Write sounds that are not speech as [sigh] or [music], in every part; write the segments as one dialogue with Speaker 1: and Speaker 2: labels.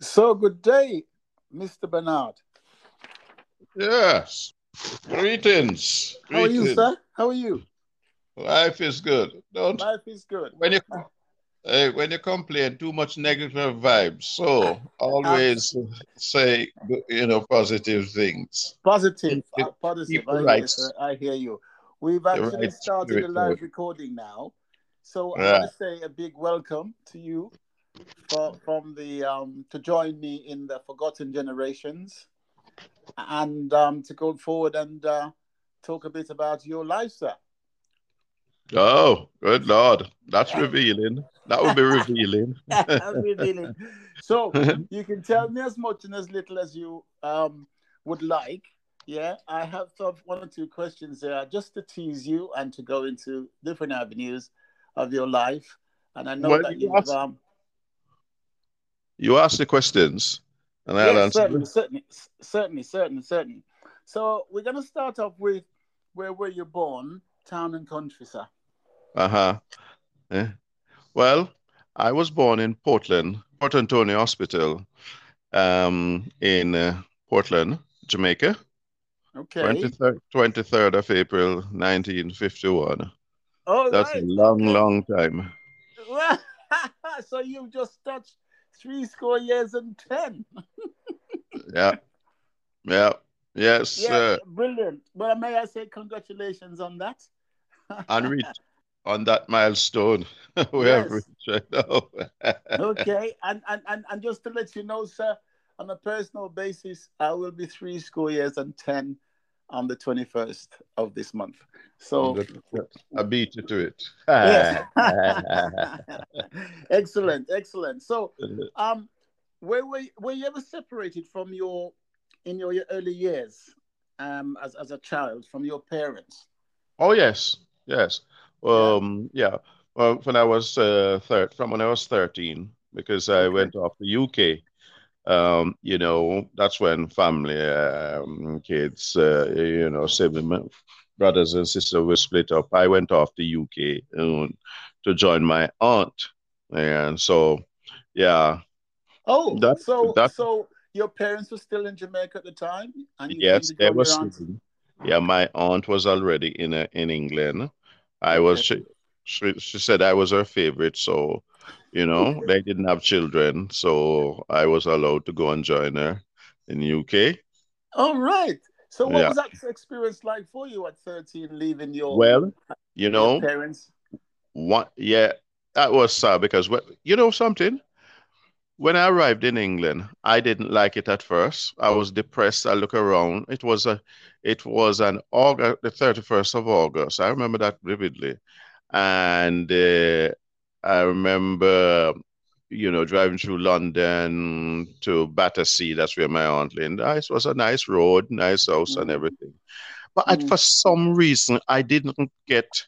Speaker 1: So, good day, Mr. Bernard.
Speaker 2: Yes. Greetings.
Speaker 1: How are you, sir? How are you?
Speaker 2: Life is good. Don't
Speaker 1: Life is good.
Speaker 2: when you uh, when you complain too much negative vibes. So always say you know positive things.
Speaker 1: Positive,
Speaker 2: Keep-
Speaker 1: uh, positive. I hear, you. I hear you. We've actually started the
Speaker 2: spirit
Speaker 1: live recording now, so I want to say a big welcome to you for, from the um, to join me in the Forgotten Generations, and um, to go forward and uh, talk a bit about your life, sir.
Speaker 2: Oh, good Lord. That's revealing. That would be revealing. [laughs]
Speaker 1: Revealing. So [laughs] you can tell me as much and as little as you um, would like. Yeah, I have one or two questions there just to tease you and to go into different avenues of your life. And I know
Speaker 2: Well,
Speaker 1: that
Speaker 2: you
Speaker 1: you've um,
Speaker 2: You ask the questions and I'll answer.
Speaker 1: certainly,
Speaker 2: them.
Speaker 1: certainly, certainly, certainly, certainly. So we're going to start off with where were you born, town and country, sir?
Speaker 2: Uh-huh. Eh. Well, I was born in Portland, Port Antonio Hospital, um, in uh, Portland, Jamaica.
Speaker 1: Okay.
Speaker 2: 23rd, 23rd of April, 1951.
Speaker 1: All
Speaker 2: That's a long, long time. [laughs]
Speaker 1: so you've just touched three score years and ten. [laughs]
Speaker 2: Yeah. Yeah. Yes.
Speaker 1: Yeah,
Speaker 2: Uh,
Speaker 1: brilliant. Well, may I say congratulations on that? [laughs]
Speaker 2: and reached on that milestone [laughs] we have reached right now.
Speaker 1: Okay, and, and and and just to let you know, sir, on a personal basis, I will be three school years and ten on the twenty first of this month. So
Speaker 2: I beat you to it.
Speaker 1: yes, [laughs] [laughs] excellent, excellent. So, [laughs] um, were were were you ever separated from your in your early years, um, as as a child from your parents?
Speaker 2: Oh yes, yes. Um, yeah. Well, when I was uh, third, from when I was 13, because I
Speaker 1: Okay.
Speaker 2: went off the UK. Um, you know, that's when family, um, kids, uh, you know, sibling, brothers and sisters were split up. I went off the UK um, to join my aunt, and so, yeah,
Speaker 1: Oh,
Speaker 2: that
Speaker 1: so
Speaker 2: that
Speaker 1: so your parents were still in Jamaica at the time, and you
Speaker 2: yes, they
Speaker 1: join
Speaker 2: was
Speaker 1: your aunt.
Speaker 2: living. Yeah, my aunt was already in uh, in England. I was
Speaker 1: Okay.
Speaker 2: she, she she said I was her favorite, so you know they didn't have children, so I was allowed to go and join her in the UK.
Speaker 1: All right. So what
Speaker 2: Yeah.
Speaker 1: was that experience like for you at 13, leaving your
Speaker 2: Well, you know
Speaker 1: parents?
Speaker 2: what? Yeah, that was sad because what you know something. When I arrived in England, I didn't like it at first. I was depressed. I look around. It was a, it was an August, the 31st of August. I remember that vividly. And uh, I remember, you know, driving through London to Battersea. That's where my aunt lived. It was a nice road, nice house, and
Speaker 1: Mhm.
Speaker 2: everything. But I,
Speaker 1: Mm.
Speaker 2: for some reason, I didn't get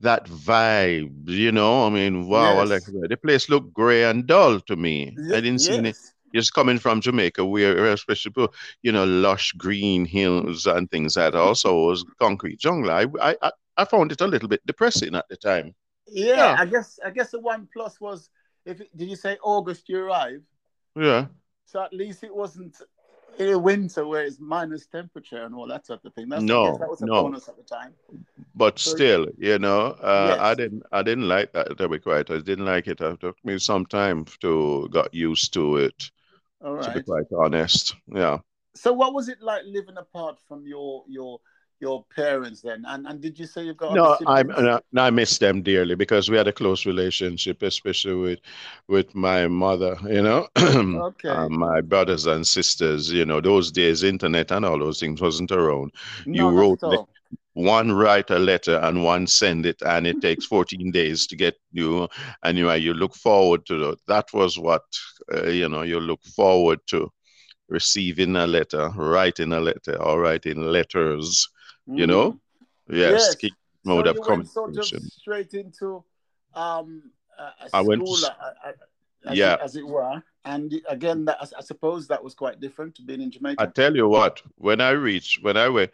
Speaker 2: that vibe. You know, I mean, wow, I like the place looked gray and dull to me. I didn't see any.
Speaker 1: yes.
Speaker 2: Just coming from Jamaica, where especially you know lush green hills and things like that. Also, was concrete jungle. I, I I I found it a little bit depressing at the time.
Speaker 1: Yeah,
Speaker 2: Yeah.
Speaker 1: I guess I guess the one plus was if it, did you say August you arrived?
Speaker 2: Yeah,
Speaker 1: So at least it wasn't in winter where it's minus temperature and all that sort of thing. That's
Speaker 2: No,
Speaker 1: that was a
Speaker 2: no.
Speaker 1: bonus at the time.
Speaker 2: but
Speaker 1: So-
Speaker 2: still, you know, uh, I didn't I didn't like that. To be quite, I didn't like it. It took me some time to got used to it.
Speaker 1: All
Speaker 2: To be quite honest, yeah.
Speaker 1: So what was it like living apart from your your your parents then? And and did you say you've got
Speaker 2: No, I
Speaker 1: siblings?
Speaker 2: I miss them dearly because we had a close relationship, especially with with my mother, you know, [clears throat]
Speaker 1: Okay.
Speaker 2: my brothers and sisters. You know, those days, internet and all those things wasn't around.
Speaker 1: No,
Speaker 2: You
Speaker 1: not
Speaker 2: wrote
Speaker 1: at
Speaker 2: le-
Speaker 1: all.
Speaker 2: one write a letter and one send it, and it takes 14 days to get you. And you you look forward to that. That was what uh, you know. You look forward to receiving a letter, writing a letter, or writing letters. You know,
Speaker 1: Mm.
Speaker 2: yes,
Speaker 1: Yes.
Speaker 2: keep
Speaker 1: So
Speaker 2: mode of
Speaker 1: went sort of straight into um, a, a
Speaker 2: I went to
Speaker 1: school, uh, as,
Speaker 2: Yeah.
Speaker 1: it, as it were. And again, that, I suppose that was quite different to being in Jamaica.
Speaker 2: I tell you what, when I reached, when I went,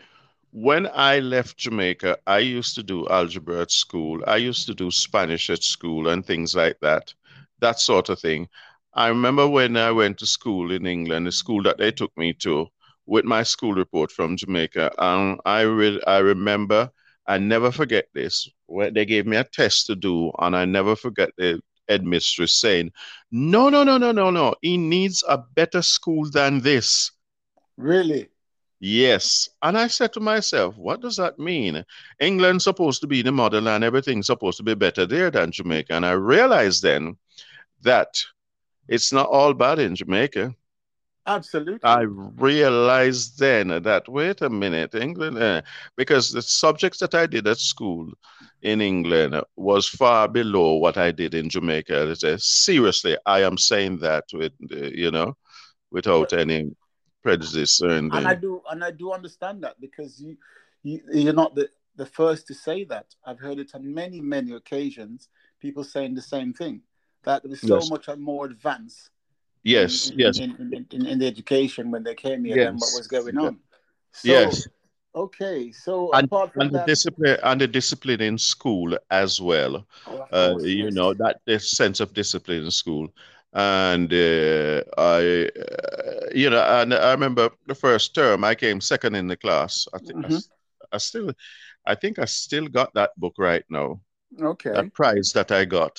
Speaker 2: when I left Jamaica, I used to do algebra at school. I used to do Spanish at school and things like that, that sort of thing. I remember when I went to school in England, the school that they took me to, with my school report from Jamaica. And I re- I remember, I never forget this. Where they gave me a test to do, and I never forget the headmistress saying, "No, no, no, no, no, no. He needs a better school than this."
Speaker 1: Really?
Speaker 2: Yes. And I said to myself, what does that mean? England's supposed to be the model and everything's supposed to be better there than Jamaica. And I realized then that it's not all bad in Jamaica.
Speaker 1: Absolutely.
Speaker 2: I realized then that, wait a minute, England, uh, because the subjects that I did at school in England was far below what I did in Jamaica. Seriously, I am saying that with, uh, you know, without any prejudice or anything.
Speaker 1: And I do, and I do understand that because you, you you're not the, the first to say that. I've heard it on many, many occasions, people saying the same thing, that there was so yes. much more advanced
Speaker 2: Yes,
Speaker 1: in,
Speaker 2: yes.
Speaker 1: In, in, in, the education when they came here yes. and what was going on.
Speaker 2: So, yes.
Speaker 1: Okay, so
Speaker 2: and, and the discipline and the discipline in school as well. Oh, uh, you yes. know that the sense of discipline in school, and uh, I, uh, you know, and I remember the first term I came second in the class. I think mm-hmm. I, I, still, I think I still got that book right now.
Speaker 1: Okay.
Speaker 2: That prize that I got.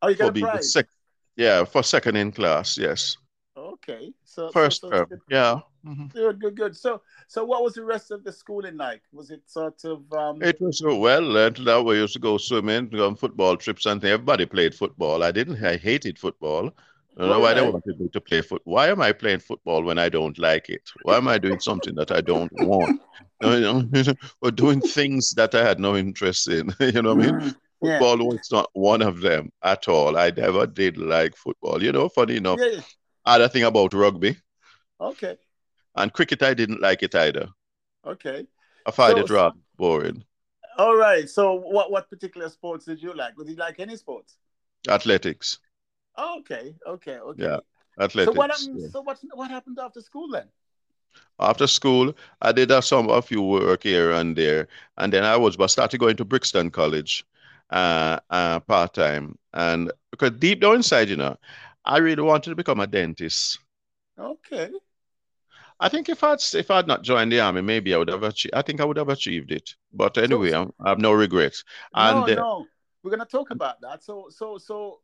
Speaker 1: Oh, you got a prize. Sec-
Speaker 2: yeah, for second in class, yes.
Speaker 1: Okay. So
Speaker 2: first
Speaker 1: so,
Speaker 2: so term, yeah. Mm-hmm.
Speaker 1: Good, good, good. So, so what was the rest of the schooling like? Was it sort of? Um...
Speaker 2: It was so well learned that we used to go swimming, go on football trips, and everybody played football. I didn't. I hated football. I don't know why they wanted me to play foot. Why am I playing football when I don't like it? Why am I doing something that I don't want? [laughs] [laughs] or doing things that I had no interest in. [laughs] you know what I mean? Football yeah. was not one of them at all. I never did like football. You know, funny enough, yeah, other thing about rugby.
Speaker 1: Okay.
Speaker 2: And cricket, I didn't like it either.
Speaker 1: Okay.
Speaker 2: I find so, it rather boring.
Speaker 1: All right. So, what what particular sports did you like? Did you like any sports?
Speaker 2: Athletics.
Speaker 1: Oh, okay. Okay. Okay.
Speaker 2: Yeah. Athletics.
Speaker 1: So what happened? Yeah. So what what happened after school then?
Speaker 2: After school, I did a, some a few work here and there, and then I was but started going to Brixton College uh, uh, Uh, uh, part time. And because deep down inside, you know, I really wanted to become a dentist.
Speaker 1: Okay.
Speaker 2: I think if I'd if I'd not joined the army, maybe I would have achieved. I think I would have achieved it. But anyway, so, um, I have no regrets. And
Speaker 1: no, no, we're gonna talk about that. So, so, so,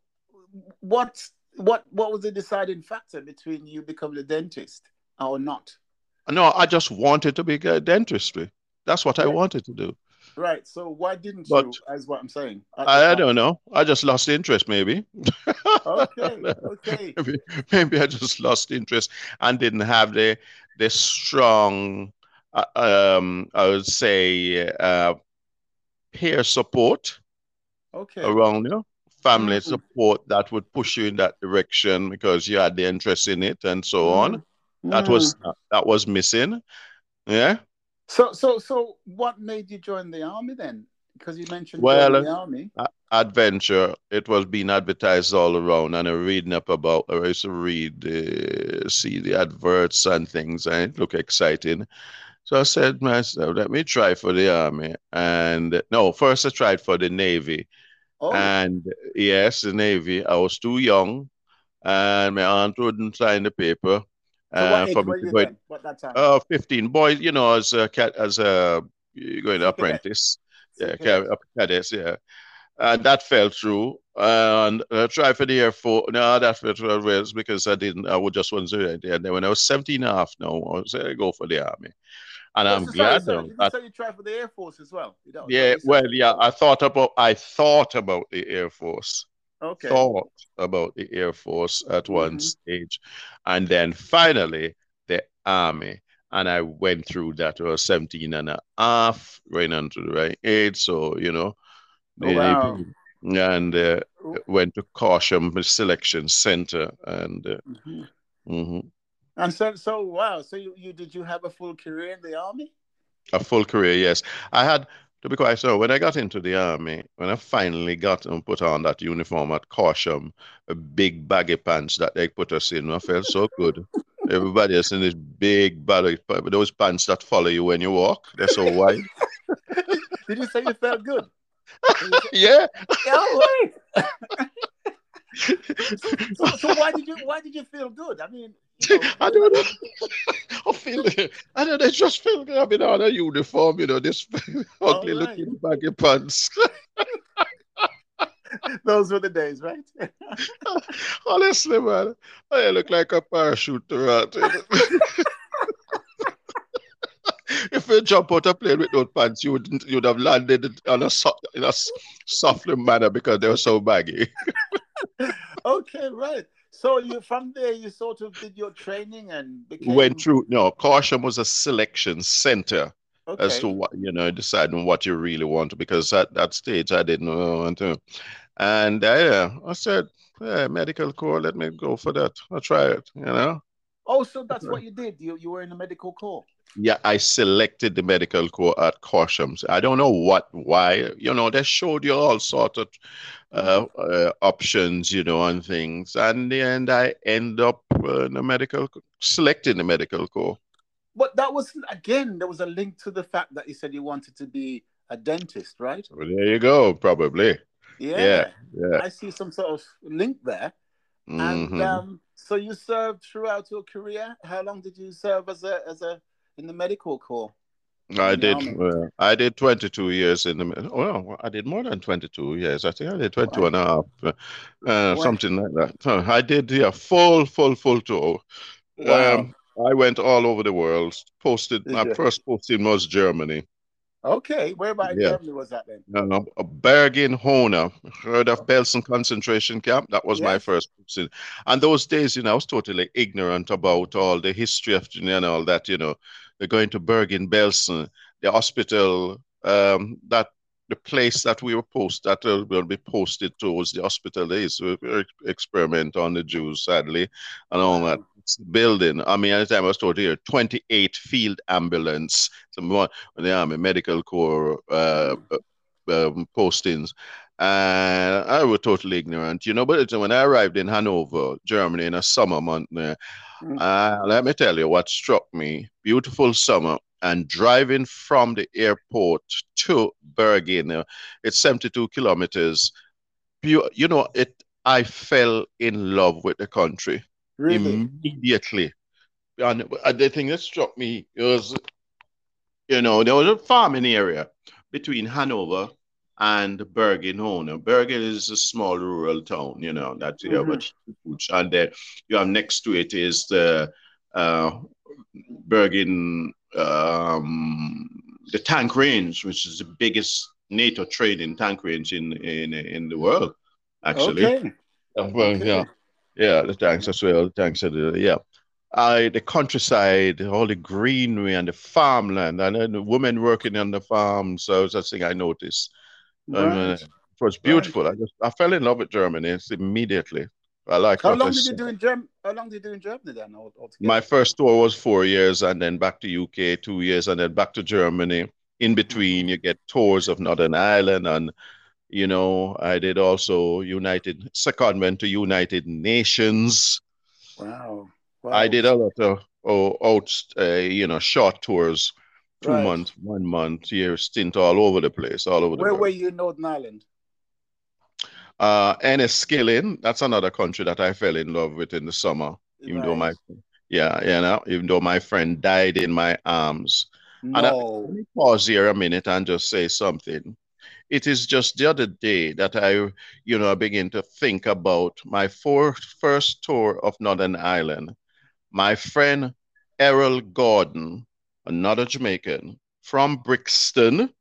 Speaker 1: what, what, what was the deciding factor between you becoming a dentist or not?
Speaker 2: No, I just wanted to be a dentistry. That's what I wanted to do.
Speaker 1: Right. So why didn't but, you? As what I'm saying.
Speaker 2: I, I don't know. I just lost interest, maybe.
Speaker 1: okay. [laughs] Okay.
Speaker 2: maybe, maybe, I just lost interest and didn't have the the strong, uh, um, I would say, uh, peer support.
Speaker 1: Okay.
Speaker 2: Around you, family mm-hmm. support that would push you in that direction because you had the interest in it and so mm-hmm. on. That was mm. that was missing. Yeah.
Speaker 1: So, so, so, what made you join the army then? Because you mentioned well, the army.
Speaker 2: adventure. It was being advertised all around, and I'm reading up about. I used to read, uh, see the adverts and things, and it looked exciting. So I said myself, let me try for the army. And no, first I tried for the navy. Oh. And yes, the navy. I was too young, and my aunt wouldn't sign the paper.
Speaker 1: So uh, for me to go that time? Uh,
Speaker 2: 15. Boys, you know, as a cat, as a going apprentice. Yeah, cadets, yeah. And that fell through. And I tried for the Air Force. No, that fell through Wales because I didn't, I would just want to do it. And then when I was 17 and a half now, I was I go for the Army. And I'm glad
Speaker 1: sorry, sorry. So you tried for the Air Force as well?
Speaker 2: yeah, well, yeah, I thought about, I thought about the Air Force
Speaker 1: okay.
Speaker 2: thought about the Air Force at mm-hmm. one stage. And then finally, the Army. And I went through that. I was 17 and a half, right into the right age. So, you know,
Speaker 1: oh, wow.
Speaker 2: and uh, went to Corsham Selection Center. And uh, mm-hmm. Mm-hmm.
Speaker 1: and so, so wow. So you, you did you have a full career in the army?
Speaker 2: A full career, yes. I had to be quite so, when I got into the army, when I finally got and put on that uniform at Corsham, a big baggy pants that they put us in, I felt so good. Everybody else in this big baggy, those pants that follow you when you walk, they're so wide. [laughs]
Speaker 1: Did you say you felt good?
Speaker 2: yeah. [laughs]
Speaker 1: So, so, why did you why did you feel good? I mean, you [laughs] know, I
Speaker 2: don't know. [laughs] I feel it. I don't know, They just feel been on a uniform, you know, this [laughs] ugly right. looking baggy pants.
Speaker 1: Those were the days, right?
Speaker 2: Honestly, man, I look like a parachuter rat. if you jump out of plane with those pants, you wouldn't—you'd have landed on a so, in a softly manner because they were so baggy.
Speaker 1: okay, right. So you from there you sort of did your training and became...
Speaker 2: went through. No, Corsham was a selection center okay. as to what you know, deciding what you really want. Because at that stage, I didn't want to. And uh, I said, yeah, medical corps, let me go for that. I'll try it. You know.
Speaker 1: Oh, so that's what you did. You you were in the medical corps.
Speaker 2: Yeah, I selected the medical corps at Corshams. I don't know what, why. You know, they showed you all sort of uh, uh, options, you know, and things. And the end, I end up uh, in the medical, selecting the medical corps.
Speaker 1: But that was again, there was a link to the fact that you said you wanted to be a dentist, right?
Speaker 2: Well, there you go, probably.
Speaker 1: Yeah, yeah, yeah. I see some sort of link there. Mm-hmm. And um, so you served throughout your career. How long did you serve as a as a in the medical corps?
Speaker 2: I did. Uh, I did 22 years in the. Well, I did more than 22 years. I think I did 22 wow. and a half, uh, uh something like that. I did yeah, full, full, full tour. Wow. Um, I went all over the world. Posted did my you? first posting was Germany.
Speaker 1: Okay, where about yeah. Germany was that then? No,
Speaker 2: no, Bergen Hohne. Heard of Belsen concentration camp? That was yes. my first posting. And those days, you know, I was totally ignorant about all the history of you know, and all that. You know, they're going to Bergen Belsen, the hospital um, that the place that we were posted that will be posted towards the hospital is experiment on the Jews, sadly, and all that building. I mean, at the time I was told here, 28 field ambulance, some more the Army Medical Corps uh, uh, um, postings. And I was totally ignorant, you know. But when I arrived in Hanover, Germany, in a summer month there, mm. uh, let me tell you what struck me: beautiful summer, and driving from the airport to Bergen, uh, it's 72 kilometers. You, you know, it. I fell in love with the country really? immediately. And the thing that struck me was, you know, there was a farming area between Hanover and Bergen Hohne. Bergen is a small rural town, you know, that you mm-hmm. have huge, and then you have next to it is the uh, Bergen, um, the tank range, which is the biggest NATO trading tank range in in in the world, actually. Okay. Uh, well, okay. yeah. Yeah, the tanks as well. The tanks are the, yeah. I the countryside, all the greenery and the farmland, and then the women working on the farm. So that's the thing I noticed. Right. Um, uh, it was beautiful. Right. I just I fell in love with Germany immediately. I like.
Speaker 1: How long did you do in Germany? How long did you do in Germany then? Altogether?
Speaker 2: My first tour was four years, and then back to UK two years, and then back to Germany. In between, you get tours of Northern Ireland and you know, I did also United secondment to United Nations.
Speaker 1: Wow.
Speaker 2: wow. I did a lot of oh, out, uh, you know, short tours, two right. months, one month, year stint all over the place, all over the
Speaker 1: Where were you in Northern Ireland?
Speaker 2: Uh, Enniskillen, that's another country that I fell in love with in the summer, even right. though my, yeah, you know, even though my friend died in my arms. No. And I, let me pause here a minute and just say something it is just the other day that I, you know, begin to think about my fourth, first tour of Northern Ireland. My friend Errol Gordon, another Jamaican from Brixton,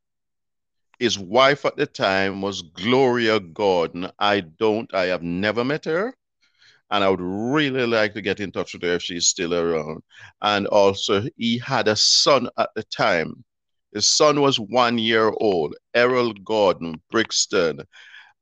Speaker 2: his wife at the time was Gloria Gordon. I don't, I have never met her. And I would really like to get in touch with her if she's still around. And also, he had a son at the time his son was one year old, Errol Gordon Brixton,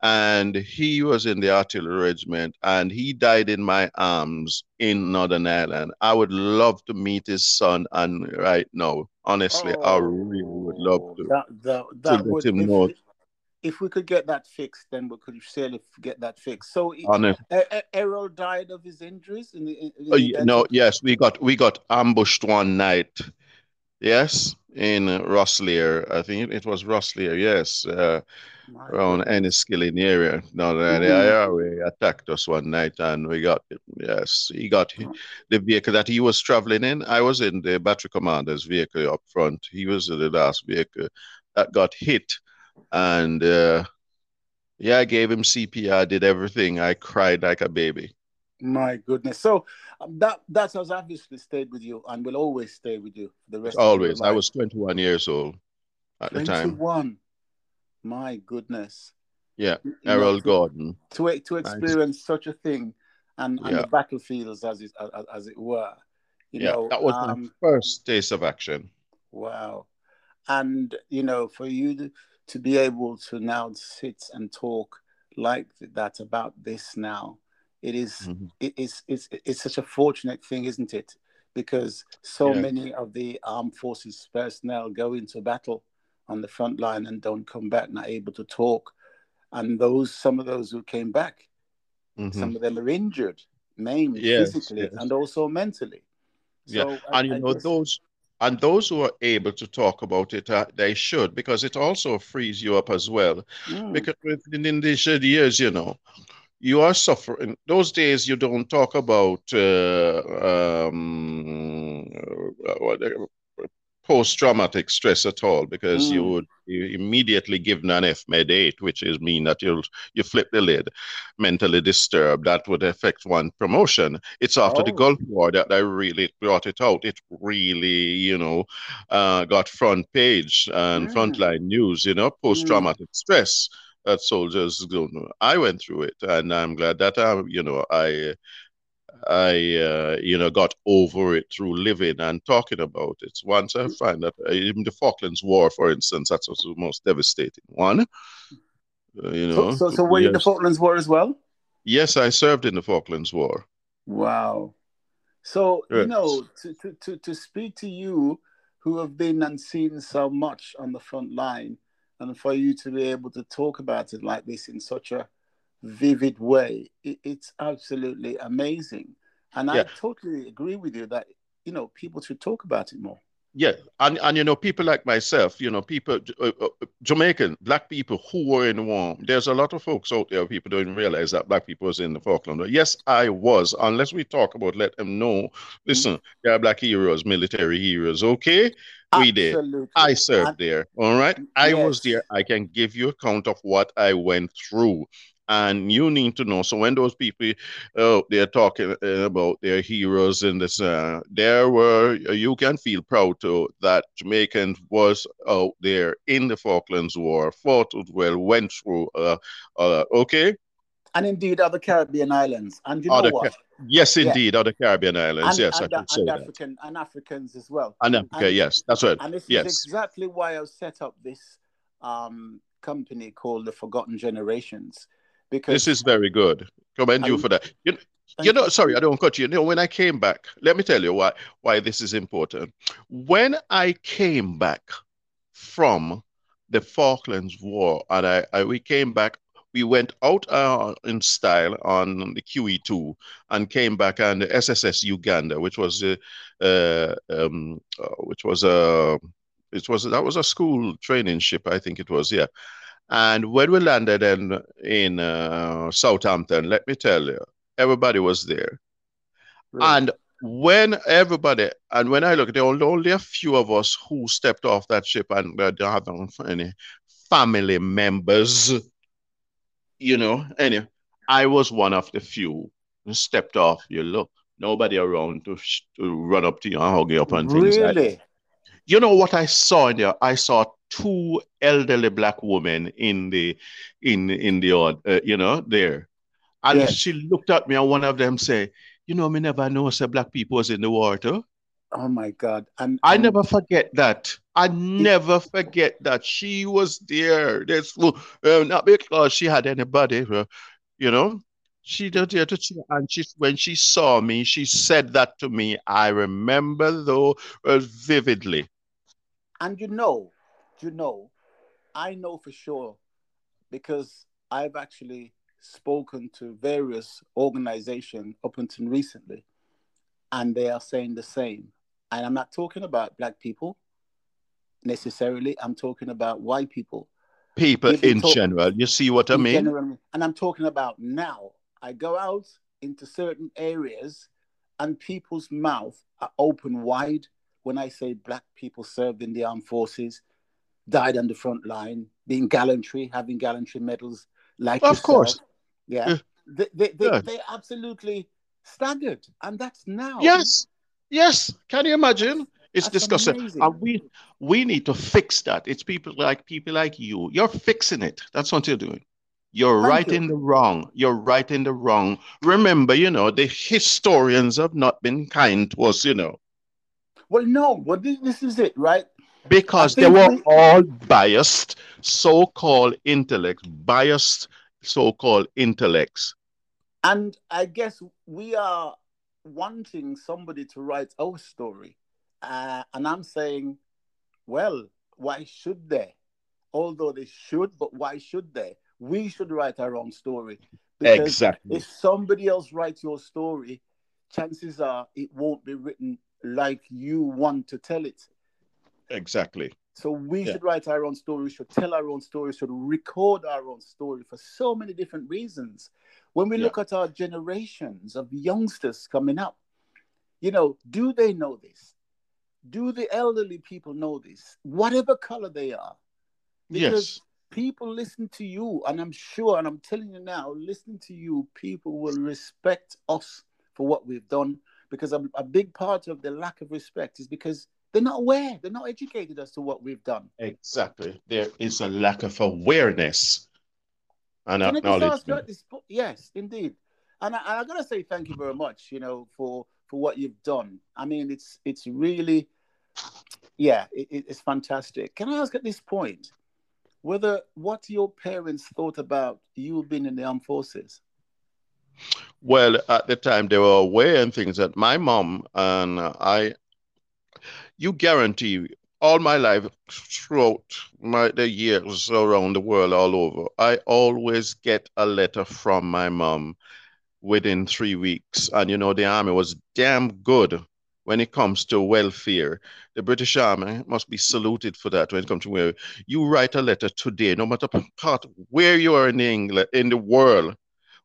Speaker 2: and he was in the artillery regiment and he died in my arms in Northern Ireland. I would love to meet his son and right now. Honestly, oh, I really would love to.
Speaker 1: That, that, that to would, him know. If we could get that fixed, then we could surely get that fixed. So, Errol died of his injuries. In the, in oh,
Speaker 2: the oh, no, yes, we got we got ambushed one night Yes, in Rosslea. I think it was Rosslea, yes, uh, around Enniskillen area. Now, the mm-hmm. IRA attacked us one night and we got, yes, he got the vehicle that he was traveling in. I was in the battery commander's vehicle up front. He was the last vehicle that got hit. And uh, yeah, I gave him CPR, did everything. I cried like a baby.
Speaker 1: My goodness. So um, that that has obviously stayed with you and will always stay with you the rest
Speaker 2: always. I was 21 years old at 21. the time. 21.
Speaker 1: My goodness.
Speaker 2: Yeah, Errol Gordon.
Speaker 1: To to experience nice. such a thing and, and yeah. the battlefields as it as, as it were. You yeah, know,
Speaker 2: that was um, my first taste of action.
Speaker 1: Wow. And you know, for you to, to be able to now sit and talk like that about this now it is, mm-hmm. it is it's, it's such a fortunate thing, isn't it? Because so yeah. many of the armed forces personnel go into battle on the front line and don't come back, not able to talk. And those some of those who came back, mm-hmm. some of them are injured, maimed yes, physically yes. and also mentally.
Speaker 2: So yeah, and you I know guess... those and those who are able to talk about it, uh, they should, because it also frees you up as well. Mm. Because in these years, you know, you are suffering. Those days you don't talk about uh, um, uh, post-traumatic stress at all because mm. you would you immediately given an FMED 8, which is mean that you'll you flip the lid, mentally disturbed. That would affect one promotion. It's after oh. the Gulf War that I really brought it out. It really, you know, uh, got front page and mm. frontline news. You know, post-traumatic mm. stress that soldiers don't. I went through it, and I'm glad that I, um, you know, I, I, uh, you know, got over it through living and talking about it. Once I find that uh, even the Falklands War, for instance, that was the most devastating one. Uh, you know.
Speaker 1: So, so, so were you in the Falklands War as well?
Speaker 2: Yes, I served in the Falklands War.
Speaker 1: Wow. So yes. you know, to, to, to, to speak to you, who have been and seen so much on the front line and for you to be able to talk about it like this in such a vivid way, it, it's absolutely amazing. And yeah. I totally agree with you that you know people should talk about it more.
Speaker 2: Yeah, and and you know people like myself, you know people, uh, uh, Jamaican black people who were in the war. There's a lot of folks out there. People don't realize that black people was in the Falkland. Yes, I was. Unless we talk about, let them know. Listen, mm-hmm. there are black heroes, military heroes. Okay, we did. I served and, there. All right, I yes. was there. I can give you account of what I went through and you need to know. So when those people, uh, they're talking uh, about their heroes in this, uh, there were you can feel proud to that Jamaican was out there in the Falklands War, fought well, went through. Uh, uh, okay.
Speaker 1: And indeed, other Caribbean islands, and you know other, what?
Speaker 2: Yes, indeed, yeah. other Caribbean islands. And, yes,
Speaker 1: and,
Speaker 2: I can say
Speaker 1: and
Speaker 2: that.
Speaker 1: African and Africans as well.
Speaker 2: And Africa, and, yes, that's right.
Speaker 1: And this
Speaker 2: yes.
Speaker 1: is exactly why I've set up this um, company called the Forgotten Generations because
Speaker 2: this is very good. Commend you for that. You, you know, sorry, I don't cut you. You know, when I came back, let me tell you why why this is important. When I came back from the Falklands War, and I, I we came back, we went out uh, in style on the QE2 and came back on the SSS Uganda, which was a, uh, um, uh, which was a, it was that was a school training ship, I think it was, yeah. And when we landed in in uh, Southampton, let me tell you, everybody was there. And when everybody and when I look, there were only a few of us who stepped off that ship and uh, don't have any family members. You know, anyway, I was one of the few who stepped off. You look, nobody around to, to run up to you and hug you up and things really? like that. You know what I saw in there? I saw two elderly black women in the in in the uh, you know there, and yes. she looked at me and one of them say, "You know, me never know say black people was in the water."
Speaker 1: Oh my God!
Speaker 2: And, I never forget that. I never forget that she was there. That's uh, not because she had anybody, uh, you know. She did there to and she when she saw me, she said that to me. I remember though uh, vividly.
Speaker 1: And you know, you know, I know for sure because I've actually spoken to various organizations up until recently, and they are saying the same. And I'm not talking about black people. Necessarily. I'm talking about white people.
Speaker 2: People in
Speaker 1: talk-
Speaker 2: general. You see what I mean?
Speaker 1: general, and I'm talking about now. I go out into certain areas, and people's mouth are open wide when I say black people served in the armed forces, died on the front line, being gallantry, having gallantry medals, like
Speaker 2: Of course.
Speaker 1: yeah.
Speaker 2: Yeah.
Speaker 1: They, they, they,
Speaker 2: Yeah.
Speaker 1: they absolutely staggered, and that's now.
Speaker 2: Yes. Yes. Can you imagine? It's
Speaker 1: That's
Speaker 2: disgusting.
Speaker 1: amazing.
Speaker 2: And we we need to fix that. It's people like people like you. You're fixing it. That's what you're doing. You're
Speaker 1: Thank
Speaker 2: right
Speaker 1: you.
Speaker 2: in the wrong. You're right in the wrong. Remember, you know, the historians have not been kind to us, you know,
Speaker 1: Well, no, well, this, this is it, right?
Speaker 2: because they were
Speaker 1: we-
Speaker 2: all biased, so-called intellects, biased so-called intellects.
Speaker 1: And I guess we are wanting somebody to write our story. Uh, and I'm saying, well, why should they? Although they should, but why should they? We should write our own story. Because
Speaker 2: Exactly.
Speaker 1: if somebody else writes your story, chances are it won't be written like you want to tell it.
Speaker 2: Exactly.
Speaker 1: So we
Speaker 2: Yeah.
Speaker 1: should write our own story, we should tell our own story, we should record our own story for so many different reasons. When we
Speaker 2: Yeah.
Speaker 1: look at our generations of youngsters coming up, you know, do they know this? Do the elderly people know this? Whatever color they are. Because
Speaker 2: Yes.
Speaker 1: people listen to you, and I'm sure, and I'm telling you now, listening to you, people will respect us for what we've done. Because a, a big part of the lack of respect is because they're not aware, they're not educated as to what we've done.
Speaker 2: Exactly. There is a lack of awareness and
Speaker 1: Can I just ask you
Speaker 2: acknowledgement.
Speaker 1: this Yes, indeed. And I, and I gotta say thank you very much, you know, for for what you've done. I mean, it's it's really, yeah, it, it- it's fantastic. Can I ask at this point whether what your parents thought about you being in the armed forces?
Speaker 2: Well, at the time they were aware and things that my mom and I, you guarantee all my life throughout my the years around the world all over, I always get a letter from my mom within three weeks. And you know, the army was damn good when it comes to welfare. The British Army must be saluted for that when it comes to where you write a letter today, no matter part where you are in England, in the world,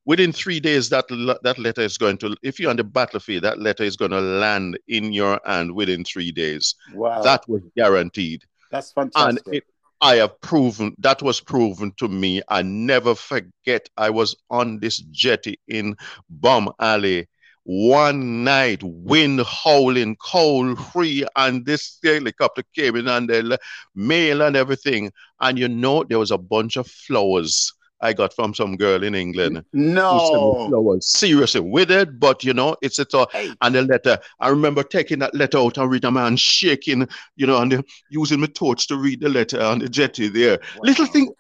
Speaker 2: within three days that that letter is going to if you're on the battlefield that letter is going to land in your hand within three days.
Speaker 1: Wow,
Speaker 2: that was guaranteed.
Speaker 1: That's
Speaker 2: and
Speaker 1: fantastic.
Speaker 2: it, i have proven that was proven to me. I never forget i was on this jetty in bomb alley one night wind howling cold free and this helicopter came in and the mail and everything and you know there was a bunch of flowers i got from some girl in england who sent me
Speaker 1: no,
Speaker 2: flowers. Seriously, with it, but you know, it's a
Speaker 1: hey,
Speaker 2: and the letter. I remember taking that letter out and reading, man, shaking, you know, and using my torch to read the letter on the jetty there. Little thing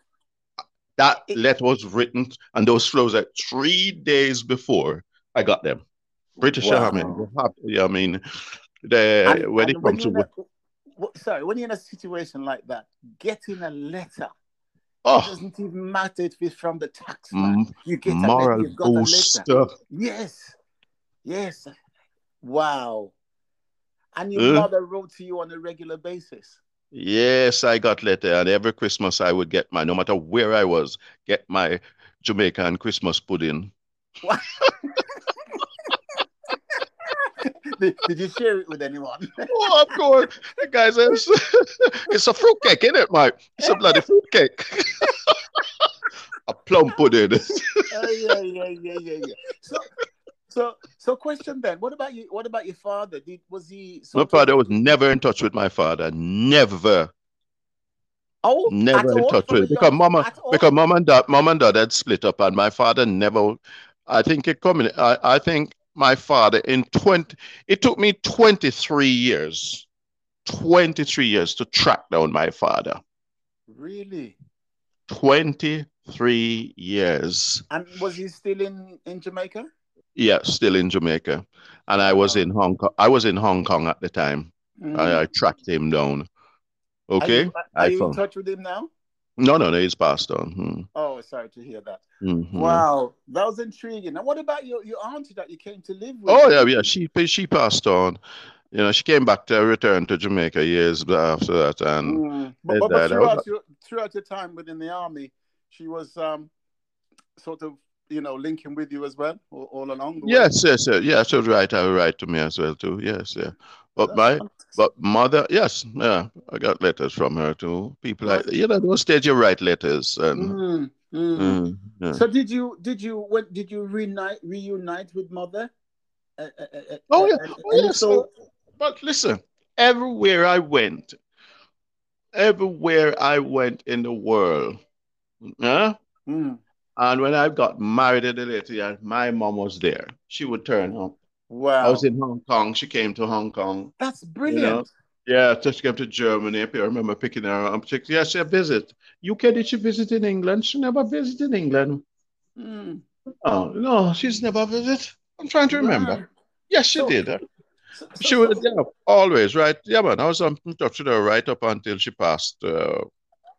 Speaker 2: that letter was written and those flowers like three days before I got them. British Army.
Speaker 1: Wow.
Speaker 2: have- yeah, I mean, the
Speaker 1: And-
Speaker 2: when
Speaker 1: and
Speaker 2: it comes to
Speaker 1: a- sorry, when you're in a situation like that, getting a letter
Speaker 2: Oh.
Speaker 1: It doesn't even matter if it's from the tax man. You get a letter, you've got a letter. Yes. Yes. Wow. And your
Speaker 2: Uh.
Speaker 1: mother wrote to you on a regular basis.
Speaker 2: Yes, I got letter, and every Christmas I would get my, no matter where I was, get my Jamaican Christmas pudding. [laughs] [laughs]
Speaker 1: did, did you share it with anyone? [laughs]
Speaker 2: Oh, of course, the guy says it's a fruitcake, isn't it, Mike? It's a bloody fruitcake. [laughs] a plum pudding.
Speaker 1: oh, yeah, yeah, yeah, yeah, yeah. So, so, so, question then. What about you? What about your father? Did was he?
Speaker 2: My father was never in touch with my father. Never,
Speaker 1: Oh,
Speaker 2: never in touch with because mama, because mom and dad, mom and dad had split up, and my father never. I think it coming. I, I think my father in twenty. It took me twenty three years, twenty three years to track down my father.
Speaker 1: really.
Speaker 2: Twenty three years.
Speaker 1: And was he still in in Jamaica?
Speaker 2: Yeah, still in Jamaica, and I was in Hong Kong. I was in Hong Kong at the time.
Speaker 1: Mhm.
Speaker 2: I, I tracked him down.
Speaker 1: Are
Speaker 2: Okay.
Speaker 1: you, are you in touch with him now?
Speaker 2: No, no, no. He's passed on.
Speaker 1: Oh, sorry to hear that.
Speaker 2: Hmm, mhm.
Speaker 1: Wow, that was intriguing. And what about your, your auntie that you came to live with?
Speaker 2: Oh yeah, yeah. She she passed on, you know, she came back to return to Jamaica years after that, and
Speaker 1: mm. but, but, but throughout, your, throughout your time within the army, she was um, sort of you know linking with you as well all, all along.
Speaker 2: yes, yes, yes, yeah. She was right. I write to me as well too. Yes, yeah. But my but mother, yes, yeah, I got letters from her too. People like you know, those stage you write letters and.
Speaker 1: Mm, mm. Mm, yeah. So did you did you when did you reunite reunite with mother?
Speaker 2: Uh, uh, uh, uh oh yeah, oh, yes. So, but listen, everywhere I went, everywhere I went in the world, yeah. And when I got married in the later years, my mom was there. She would turn up
Speaker 1: Wow.
Speaker 2: I was in Hong Kong. She came to Hong Kong.
Speaker 1: That's brilliant. You know?
Speaker 2: Yeah, so she came to Germany. I remember picking her up. She, yeah, she visit. UK, did she visit in England? She never visited England. Mm. Oh, no, she's never visited. I'm trying to remember. Wow. Yes, she so, did. So, so, she was yeah, always, right? Yeah, man. I was in touch with her right up until she passed uh,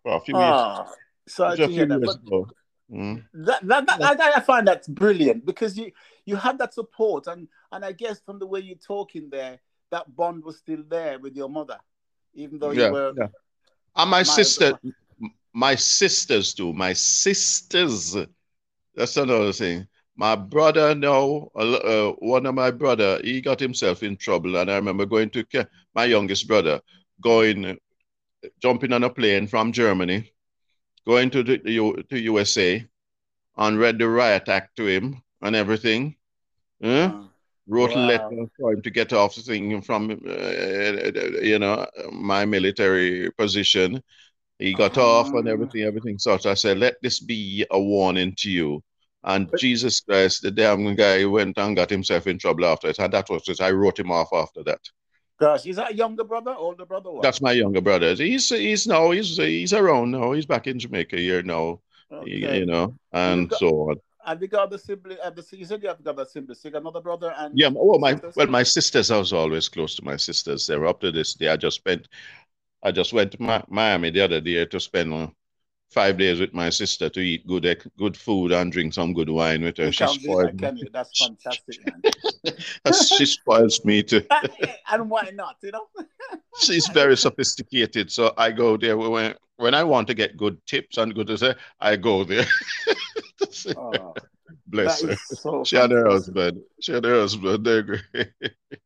Speaker 2: a few oh,
Speaker 1: years. Sorry to hear that. But, Mm. That, that, that, I, I find that's brilliant because you you had that support and and I guess from the way you're talking there, that bond was still there with your mother, even though yeah, you were. Yeah.
Speaker 2: And my sister, my sisters too. My sisters. That's another thing. My brother now, uh, one of my brother, he got himself in trouble, and I remember going to my youngest brother, going, jumping on a plane from Germany going to the to USA and read the riot act to him and everything. Uh, wrote wow. a letter for him to get off the thing from, uh, you know, my military position. He got off and ah. everything, everything. So I said, let this be a warning to you. And but, Jesus Christ, the damn guy went and got himself in trouble after it. And that was it. I wrote him off after that.
Speaker 1: Gosh, is that a younger brother, older brother?
Speaker 2: That's my younger brother. He's he's now he's he's around now. He's back in Jamaica here now. Okay. You know, and got, so on.
Speaker 1: Have you got the sibling? Uh, the, you said you have got a sibling. So you got another brother and
Speaker 2: yeah. Well, my sisters? well, my sisters. I was always close to my sisters. They were up to this day. I just spent. I just went to Miami the other day to spend five days with my sister to eat good good food and drink some good wine with her.
Speaker 1: She spoils me. You? That's fantastic, [laughs] man.
Speaker 2: she spoils me too.
Speaker 1: and why not? You know. [laughs]
Speaker 2: She's very sophisticated, so I go there when when I want to get good tips and good to say, I go there. [laughs] oh, Bless her. So she had her husband. She had her husband. They're great.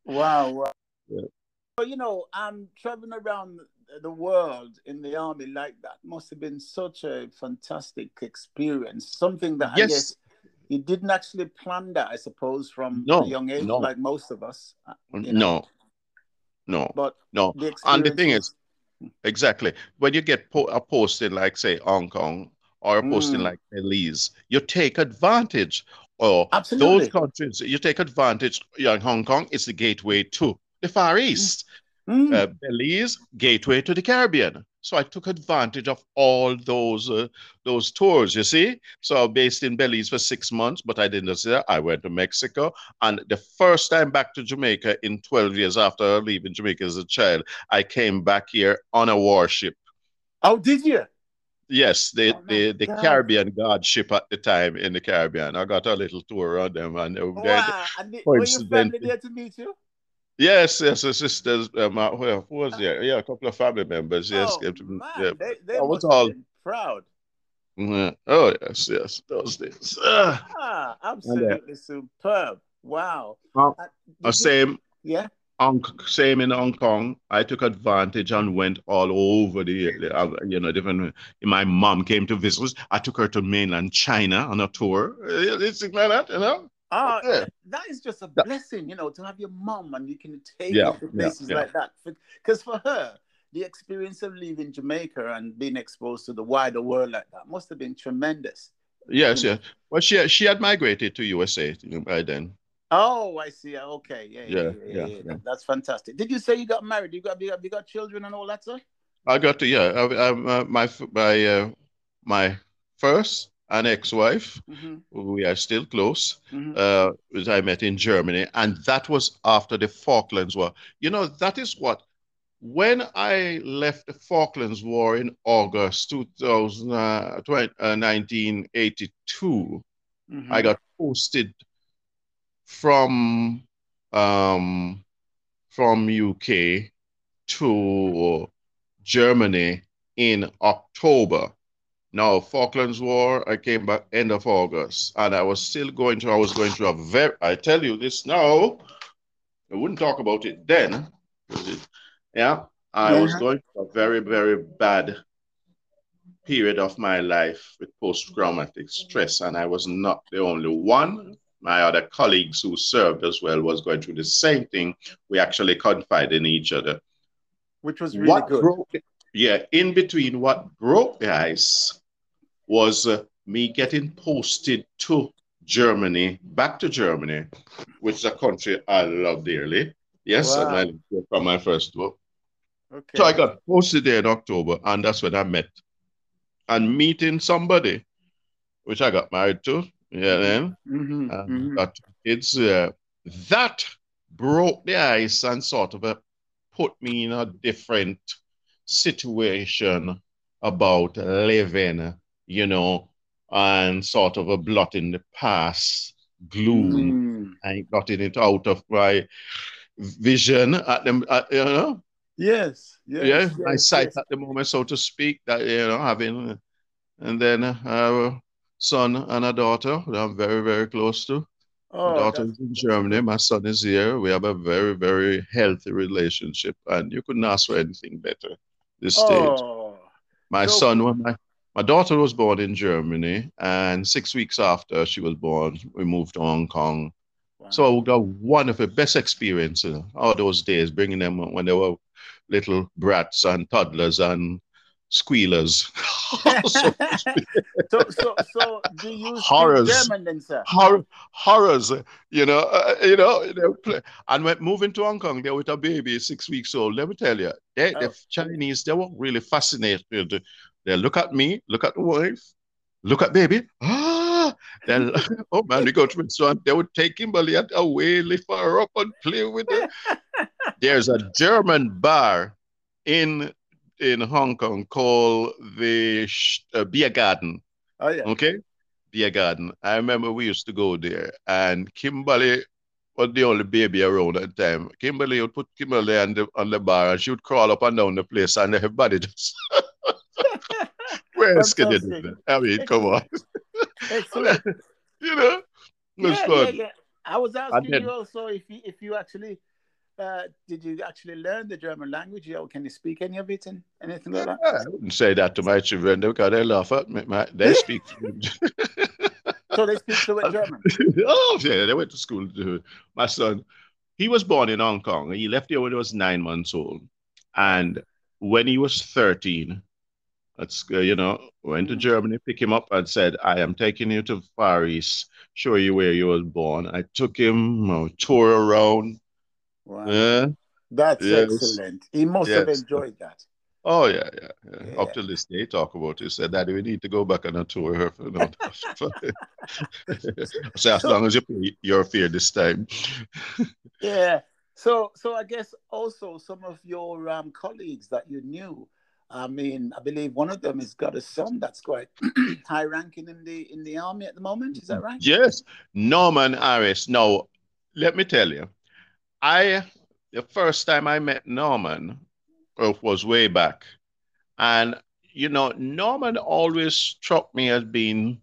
Speaker 1: Wow. wow. Yeah. But you know, I'm traveling around the world in the army like that must have been such a fantastic experience. Something that yes. I guess you didn't actually plan that, I suppose, from
Speaker 2: no,
Speaker 1: a young age, no. like most of us.
Speaker 2: Uh, you know? No, no, but no. The and the thing is, exactly when you get po- a posting like say Hong Kong or a posting mm. like Belize, you take advantage. Or Absolutely. those countries, you take advantage. Yeah, Hong Kong is the gateway to the Far East. Mm. Uh, Belize, gateway to the Caribbean. So I took advantage of all those uh, those tours. You see, so based in Belize for six months, but I didn't say that. I went to Mexico, and the first time back to Jamaica in twelve years after leaving Jamaica as a child, I came back here on a warship.
Speaker 1: Oh, did you?
Speaker 2: Yes, the, oh the, the Caribbean Guard ship at the time in the Caribbean. I got a little tour on them, and,
Speaker 1: wow. and were your family there to meet you?
Speaker 2: Yes, yes, the sisters. Um, uh, who was there? Yeah, a couple of family members. Yes,
Speaker 1: oh, man, yeah. they, they I was all proud.
Speaker 2: Mm-hmm. Oh yes, yes, those days.
Speaker 1: ah, absolutely superb! Wow.
Speaker 2: Uh, uh, same.
Speaker 1: Yeah.
Speaker 2: Hong, same in Hong Kong. I took advantage and went all over the, uh, you know, different. My mom came to visit. Us. I took her to mainland China on a tour. It's like that, you know.
Speaker 1: Oh, yeah. that is just a blessing, you know, to have your mom and you can take yeah, her to places yeah, like that. Because for, her, the experience of leaving Jamaica and being exposed to the wider world like that must have been tremendous.
Speaker 2: Yes, yeah. Well, she she had migrated to USA by then.
Speaker 1: Oh, I see. Okay, yeah, yeah, yeah, yeah, yeah. That's fantastic. Did you say you got married? You got you got, you got children and all that stuff?
Speaker 2: I got to yeah. I, I, uh, my my uh, my first an ex-wife. Mm-hmm. We are still close. Mm-hmm. Uh, I met in Germany, and that was after the Falklands War. You know, that is what. When I left the Falklands War in August 2000, uh, 1982, mm-hmm. I got posted from um, from UK to Germany in October. Now, Falklands War, I came back end of August, and I was still going through, I was going through a very, I tell you this now, I wouldn't talk about it then. Yeah, I yeah. was going through a very, very bad period of my life with post-traumatic stress, and I was not the only one. My other colleagues who served as well was going through the same thing. We actually confided in each other.
Speaker 1: Which was really what good.
Speaker 2: Broke, yeah, in between what broke the ice was uh, me getting posted to Germany, back to Germany, which is a country I love dearly. Yes, wow. and I from my first book. Okay. So I got posted there in October, and that's when I met and meeting somebody, which I got married to. Yeah, then mm-hmm. mm-hmm. got kids. Uh, that broke the ice and sort of uh, put me in a different situation about living, you know, and sort of a blot in the past, gloom. Mm. I got it out of my vision at them, at, you know.
Speaker 1: Yes, yes.
Speaker 2: Yeah,
Speaker 1: yes,
Speaker 2: my sight yes. at the moment, so to speak, that, you know, having, and then a son and a daughter that I'm very, very close to. Oh, my daughter is in Germany. My son is here. We have a very, very healthy relationship, and you couldn't ask for anything better this stage. Oh, my so son, when my my daughter was born in Germany, and six weeks after she was born, we moved to Hong Kong. Wow. So we got one of the best experiences all those days, bringing them when they were little brats and toddlers and squealers. [laughs] [laughs]
Speaker 1: so, so, so, do you horrors, German then, sir?
Speaker 2: Hor- horrors, you know, uh, you know, and when moving to Hong Kong, there with a baby, six weeks old. Let me tell you, they, oh. the Chinese, they were really fascinated. They look at me, look at the wife, look at baby. Ah, then [laughs] oh man, we go to restaurant. They would take Kimberly away, lift her up, and play with her. [laughs] There's a German bar in in Hong Kong called the uh, Beer Garden.
Speaker 1: Oh yeah.
Speaker 2: Okay, Beer Garden. I remember we used to go there, and Kimberly was the only baby around at the time. Kimberly would put Kimberly on the on the bar, and she would crawl up and down the place, and everybody just. [laughs] Where can you do that? I mean, [laughs] come on. [laughs] You know,
Speaker 1: yeah, fun. Yeah, yeah. I was asking then, you also if you if you actually uh, did you actually learn the German language? Or can you speak any of it and anything like that?
Speaker 2: I wouldn't say that to my children because they laugh at me. They [laughs] speak.
Speaker 1: so they speak fluent German.
Speaker 2: oh yeah, they went to school. My son, he was born in Hong Kong. He left here when he was nine months old, and when he was thirteen, that's uh, you know went to hmm. Germany, pick him up, and said, "I am taking you to Far East, show you where you was born." I took him, uh, tour around
Speaker 1: Wow. Yeah. That's yes. excellent. He must yes. have enjoyed that.
Speaker 2: Oh yeah, yeah, yeah, yeah. Up to this day, talk about it. Said, "Daddy, we need to go back on a tour." Her, you know. so as long as you pay your fare this time. [laughs]
Speaker 1: yeah. So, so I guess also some of your um, colleagues that you knew. I mean, I believe one of them has got a son that's quite [clears throat] high ranking in the in the army at the moment. Is that right?
Speaker 2: Yes, Norman Harris. Now, let me tell you, I the first time I met Norman was way back, and you know Norman always struck me as being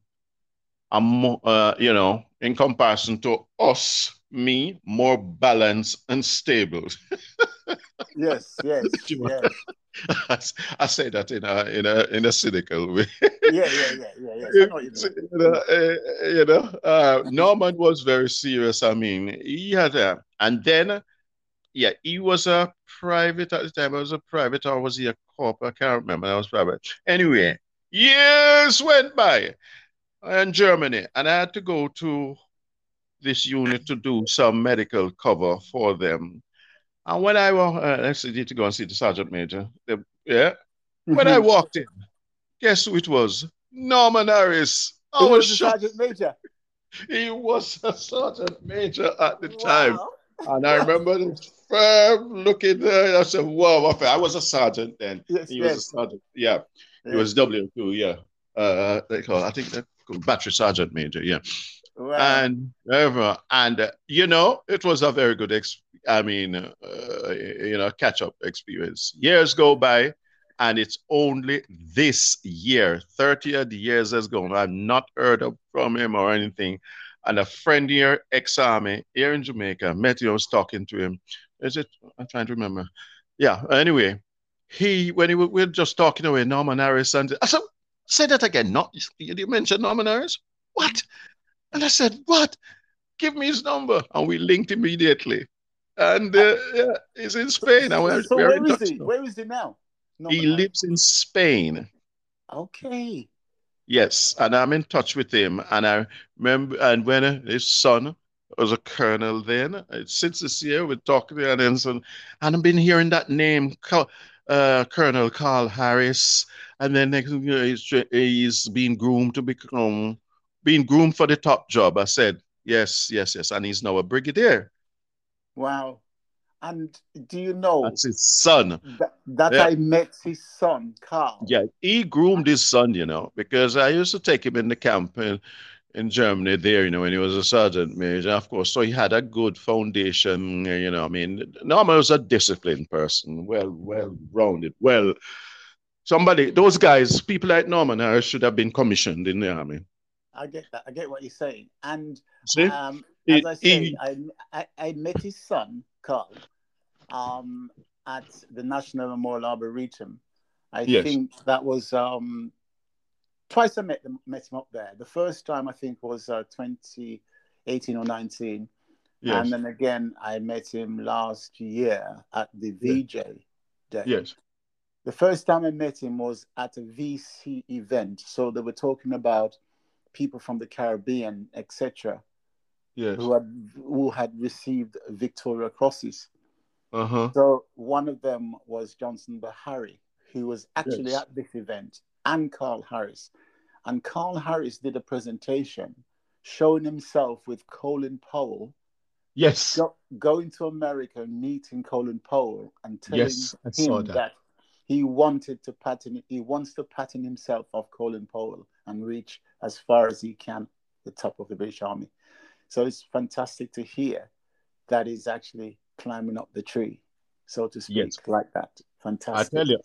Speaker 2: a more, uh, you know, in comparison to us, me, more balanced and stable. [laughs]
Speaker 1: yes, yes, [laughs] yes. [laughs]
Speaker 2: I, I, say that in a in a in a cynical way.
Speaker 1: yeah, yeah, yeah, yeah, yeah. you know, [laughs] you know,
Speaker 2: uh, you know uh, Norman was very serious. I mean, he had a, and then, yeah, he was a private at the time. I was a private, or was he a corporal? I can't remember. I was private. Anyway, years went by in Germany, and I had to go to this unit to do some medical cover for them. And when I was, uh, I said, to go and see the sergeant major. The, yeah. When I walked in, guess who it was? Norman Harris.
Speaker 1: I was, was sergeant major. [laughs]
Speaker 2: He was a sergeant major at the wow. time. And I remember this firm looking there. I said, wow, I was a sergeant then. Yes, he yes. was a sergeant. Yeah. He was W2, yeah. Uh, they call I think that battery sergeant major, yeah. Wow. And ever, and uh, you know, it was a very good. Ex- I mean, uh, you know, catch up experience. Years go by, and it's only this year, 30 years has gone. I've not heard of, from him or anything. And a friend here, ex-army, here in Jamaica, met him, I was talking to him. Is it? I'm trying to remember. Yeah. Anyway, he when he we were just talking away, Norman Harris, and I said, "Say that again." Not you didn't mention Norman Harris. What? And I said, "What? Give me his number." And we linked immediately. And uh, yeah, he's in Spain.
Speaker 1: So, so where is he? Now. Where is he now?
Speaker 2: Norman he Harris. lives in Spain.
Speaker 1: Okay.
Speaker 2: Yes, and I'm in touch with him. And I remember, and when his son was a colonel then, since this year, we're talking to him, and, and I've been hearing that name, uh, Colonel Carl Harris, and then next he's, he's being groomed to become, being groomed for the top job. I said, yes, yes, yes, and he's now a brigadier.
Speaker 1: Wow. And do you know
Speaker 2: that's his son?
Speaker 1: That, that yeah. I met his son, Carl.
Speaker 2: Yeah, he groomed his son, you know, because I used to take him in the camp in, in Germany there, you know, when he was a sergeant major, of course. So he had a good foundation, you know. I mean, Norman was a disciplined person, well, well rounded, well. Somebody, those guys, people like Norman Harris should have been commissioned in the army.
Speaker 1: I get that. I get what you're saying. And um, as I say, I, I, I met his son Carl um, at the National Memorial Arboretum. I yes. think that was um, twice I met, them, met him up there. The first time I think was uh, 2018 or 19. Yes. And then again, I met him last year at the VJ. Day.
Speaker 2: Yes.
Speaker 1: The first time I met him was at a VC event. So they were talking about people from the Caribbean, etc
Speaker 2: yes.
Speaker 1: who had who had received Victoria Crosses.
Speaker 2: Uh-huh.
Speaker 1: So one of them was Johnson Beharry, who was actually yes. at this event, and Carl Harris. And Carl Harris did a presentation showing himself with Colin Powell.
Speaker 2: Yes.
Speaker 1: Go, going to America, meeting Colin Powell, and telling yes, him that. that. He wanted to pattern he wants to pattern himself off Colin Powell and reach as far as he can the top of the British Army. So it's fantastic to hear that he's actually climbing up the tree, so to speak, yes. like that. Fantastic.
Speaker 2: I tell you,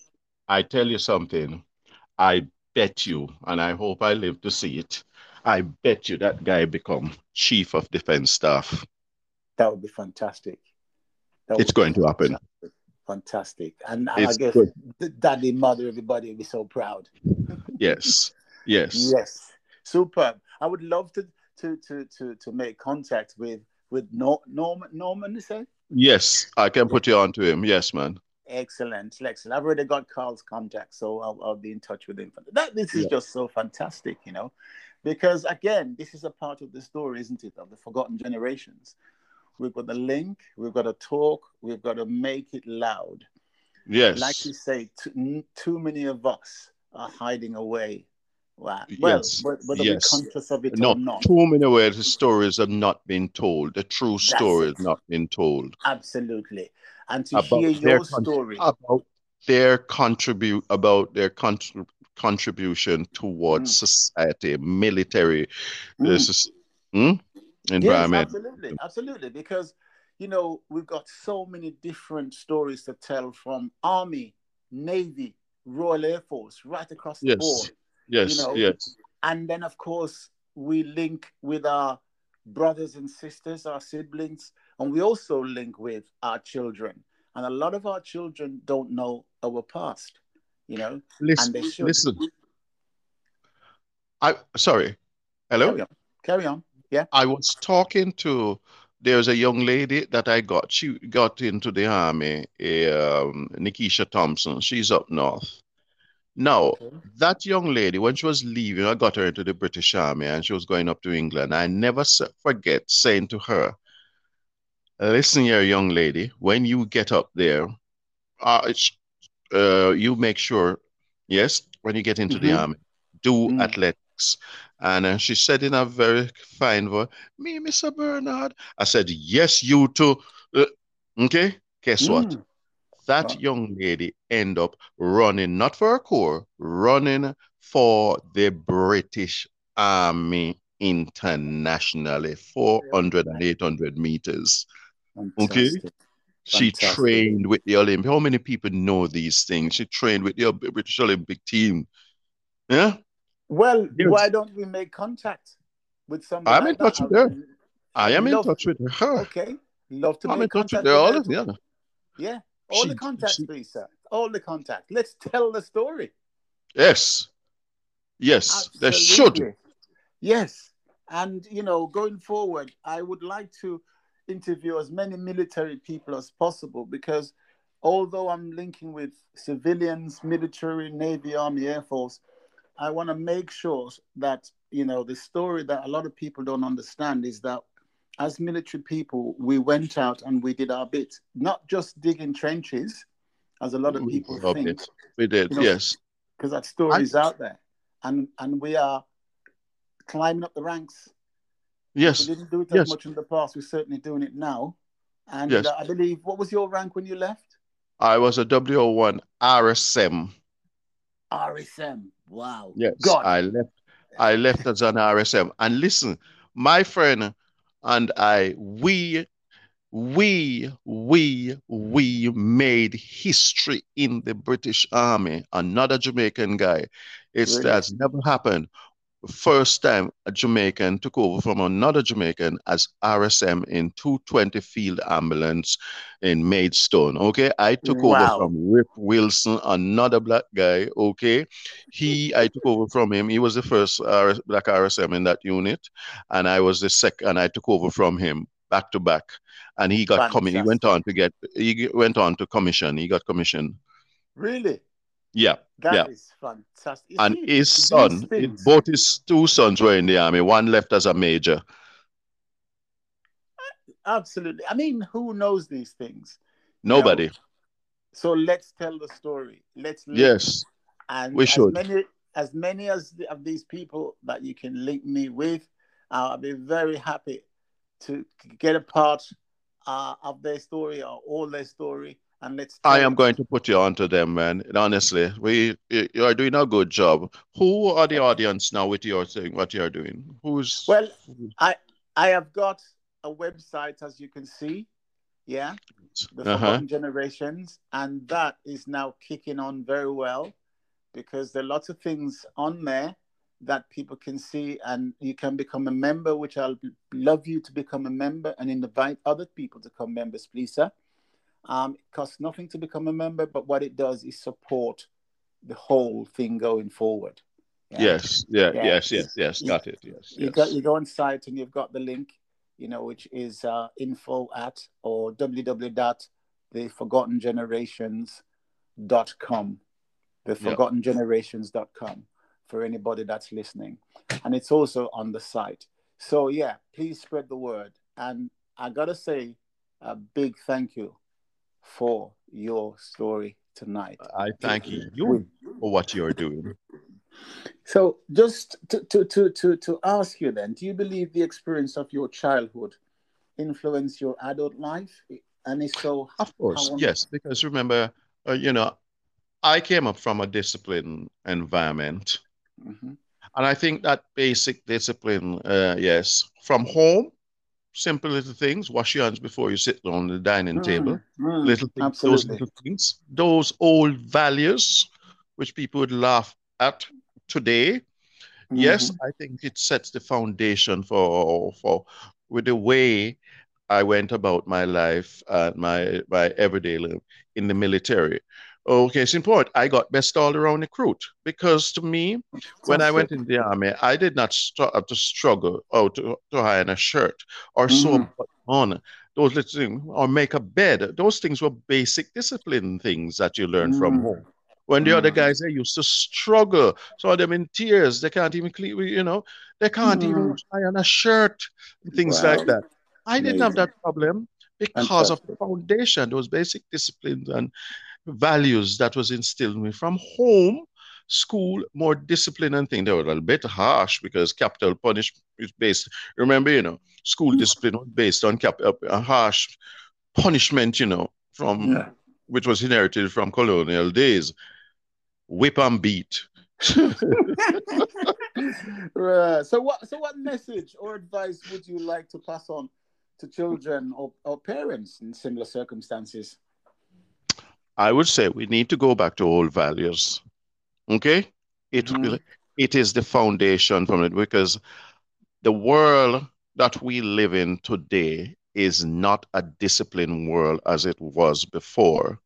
Speaker 2: I tell you something. I bet you, and I hope I live to see it. I bet you that guy become chief of defense staff.
Speaker 1: That would be fantastic.
Speaker 2: That it's going to happen.
Speaker 1: Fantastic. Fantastic. And, and I guess good. daddy, mother, everybody will be so proud.
Speaker 2: yes. Yes.
Speaker 1: Yes. Superb. I would love to to to to to make contact with with Norman Norman you say?
Speaker 2: Yes, I can put you on to him. Yes, man.
Speaker 1: Excellent, excellent. I've already got Carl's contact, so I'll, I'll be in touch with him. That this is yeah. just so fantastic, you know, because again, this is a part of the story, isn't it, of the forgotten generations. We've got the link, we've got to talk, we've got to make it loud.
Speaker 2: Yes.
Speaker 1: Like you say, too, too many of us are hiding away Wow. Well, yes. whether yes. we're conscious of it
Speaker 2: no,
Speaker 1: or not.
Speaker 2: Too many ways the stories have not been told. The true story has not been told.
Speaker 1: Absolutely. And to about hear your story.
Speaker 2: About their contribute about their contrib- contribution towards mm. society, military, mm. this is, hmm? Environment.
Speaker 1: Yes, absolutely, absolutely. Because you know, we've got so many different stories to tell from Army, Navy, Royal Air Force, right across the yes. board
Speaker 2: Yes, you know? yes.
Speaker 1: And then, of course, we link with our brothers and sisters, our siblings, and we also link with our children. And a lot of our children don't know our past, you know,
Speaker 2: listen, and they should. Listen. I sorry. Hello.
Speaker 1: Carry on. Carry on. Yeah.
Speaker 2: I was talking to. There's a young lady that I got. She got into the army. Um, Nikisha Thompson. She's up north, now, okay. that young lady, when she was leaving, I got her into the British Army and she was going up to England. I never forget saying to her, Listen here, young lady, when you get up there, uh, uh, you make sure, yes, when you get into mm-hmm. the army, do mm-hmm. athletics. And uh, she said in a very fine voice, Me, Mr. Bernard. I said, Yes, you too. Uh, okay, guess mm. what? that young lady end up running not for a corps, running for the British Army internationally 400 and 800 meters. Fantastic. Okay. She Fantastic. trained with the Olympic. How many people know these things? She trained with the British Olympic team. Yeah.
Speaker 1: Well, yes. why don't we make contact with somebody?
Speaker 2: I'm like in touch with her. I am in touch with her.
Speaker 1: Okay. Love to I'm in touch with her.
Speaker 2: All of, yeah.
Speaker 1: Yeah. All she, the contacts, she, please, sir. All the contacts. Let's tell the story.
Speaker 2: Yes. Yes. Absolutely. There should.
Speaker 1: Yes. And, you know, going forward, I would like to interview as many military people as possible because although I'm linking with civilians, military, Navy, Army, Air Force, I want to make sure that, you know, the story that a lot of people don't understand is that as military people, we went out and we did our bit, not just digging trenches, as a lot of people we think. It.
Speaker 2: We did, you know, yes.
Speaker 1: Because that story is out there. And, and we are climbing up the ranks.
Speaker 2: Yes.
Speaker 1: We didn't do it as yes. much in the past. We're certainly doing it now. And yes. uh, I believe, what was your rank when you left?
Speaker 2: I was a WO1 RSM.
Speaker 1: RSM. Wow.
Speaker 2: Yes. God. I left. I left as an RSM. And listen, my friend and I, we, we, we, we made history in the British Army. Another Jamaican guy. It's really? that's never happened first time a Jamaican took over from another Jamaican as RSM in 220 Field Ambulance in Maidstone. Okay, I took wow. over from Rip Wilson, another black guy. Okay, he I took over from him. He was the first RS, black RSM in that unit, and I was the second. And I took over from him back to back. And he got coming. He went on to get. He went on to commission. He got commissioned.
Speaker 1: Really?
Speaker 2: Yeah.
Speaker 1: That
Speaker 2: yeah.
Speaker 1: is fantastic. You
Speaker 2: and see, his son, both his two sons were in the army. One left as a major.
Speaker 1: Absolutely. I mean, who knows these things?
Speaker 2: Nobody. You know?
Speaker 1: So let's tell the story. Let's
Speaker 2: link. yes,
Speaker 1: and
Speaker 2: we should.
Speaker 1: Many, as many as the, of these people that you can link me with, uh, I'll be very happy to get a part uh, of their story or all their story and let's.
Speaker 2: I am going to put you onto them, man. honestly, we you are doing a good job. Who are the audience now with your thing? What you are doing? Who's
Speaker 1: well? I I have got a website, as you can see. Yeah, the uh-huh. Forgotten Generations, and that is now kicking on very well because there are lots of things on there that people can see and you can become a member which i'll love you to become a member and invite other people to come members please sir um, it costs nothing to become a member, but what it does is support the whole thing going forward.
Speaker 2: Yeah? Yes, yeah, yeah, yes, yes, yes, got it. Yes,
Speaker 1: you
Speaker 2: yes.
Speaker 1: got you go on site and you've got the link, you know, which is uh, info at or www.theforgottengenerations.com, theforgottengenerations.com for anybody that's listening, and it's also on the site. So yeah, please spread the word, and I gotta say a big thank you for your story tonight.
Speaker 2: I thank you for what you're doing.
Speaker 1: So, just to, to, to, to, to ask you then, do you believe the experience of your childhood influenced your adult life? And if so,
Speaker 2: of course, yes, because remember, uh, you know, I came up from a disciplined environment. Mm-hmm. And I think that basic discipline, uh, yes, from home simple little things. Wash your hands before you sit on the dining mm, table. Mm, little things, absolutely. those little things, those old values, which people would laugh at today. Mm-hmm. Yes, I think it sets the foundation for for with the way I went about my life and my my everyday life in the military. Okay, it's important. I got best all around recruit because to me, when I went in the army, I did not st- have to struggle oh, to, to iron a shirt or mm-hmm. sew on those little things or make a bed. Those things were basic discipline things that you learn mm-hmm. from home. When the mm-hmm. other guys they used to struggle, saw them in tears, they can't even clean, you know, they can't even mm-hmm. iron a shirt, things wow. like that. I didn't have that problem because Fantastic. of the foundation, those basic disciplines and values that was instilled in me from home school more discipline and things. they were a little bit harsh because capital punishment is based remember you know school mm. discipline was based on cap a harsh punishment you know from yeah. which was inherited from colonial days whip and beat [laughs]
Speaker 1: right. So what so what message or advice would you like to pass on to children or, or parents in similar circumstances?
Speaker 2: I would say we need to go back to old values. Okay? It mm-hmm. it is the foundation from it because the world that we live in today is not a disciplined world as it was before.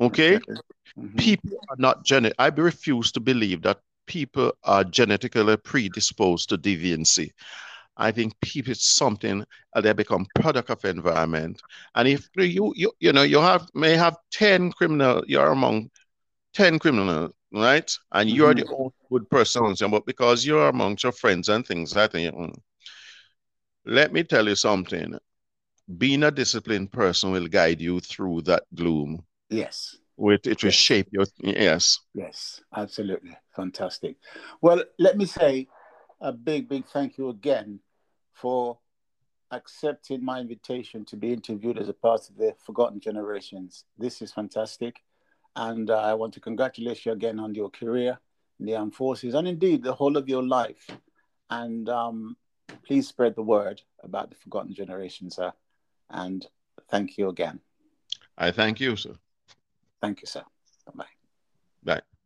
Speaker 2: Okay? Mm-hmm. People are not genetic. I refuse to believe that people are genetically predisposed to deviancy. I think people it's something uh, they become product of environment. And if you you you know you have may have 10 criminal, you're among 10 criminals, right? And you're mm-hmm. the only good person, but because you're amongst your friends and things, I think mm. let me tell you something. Being a disciplined person will guide you through that gloom.
Speaker 1: Yes
Speaker 2: with it will yes. shape your yes
Speaker 1: yes absolutely fantastic well let me say a big big thank you again for accepting my invitation to be interviewed as a part of the forgotten generations this is fantastic and uh, i want to congratulate you again on your career in the armed forces and indeed the whole of your life and um, please spread the word about the forgotten generations sir and thank you again
Speaker 2: i thank you sir
Speaker 1: Thank you, sir. Bye-bye.
Speaker 2: Bye.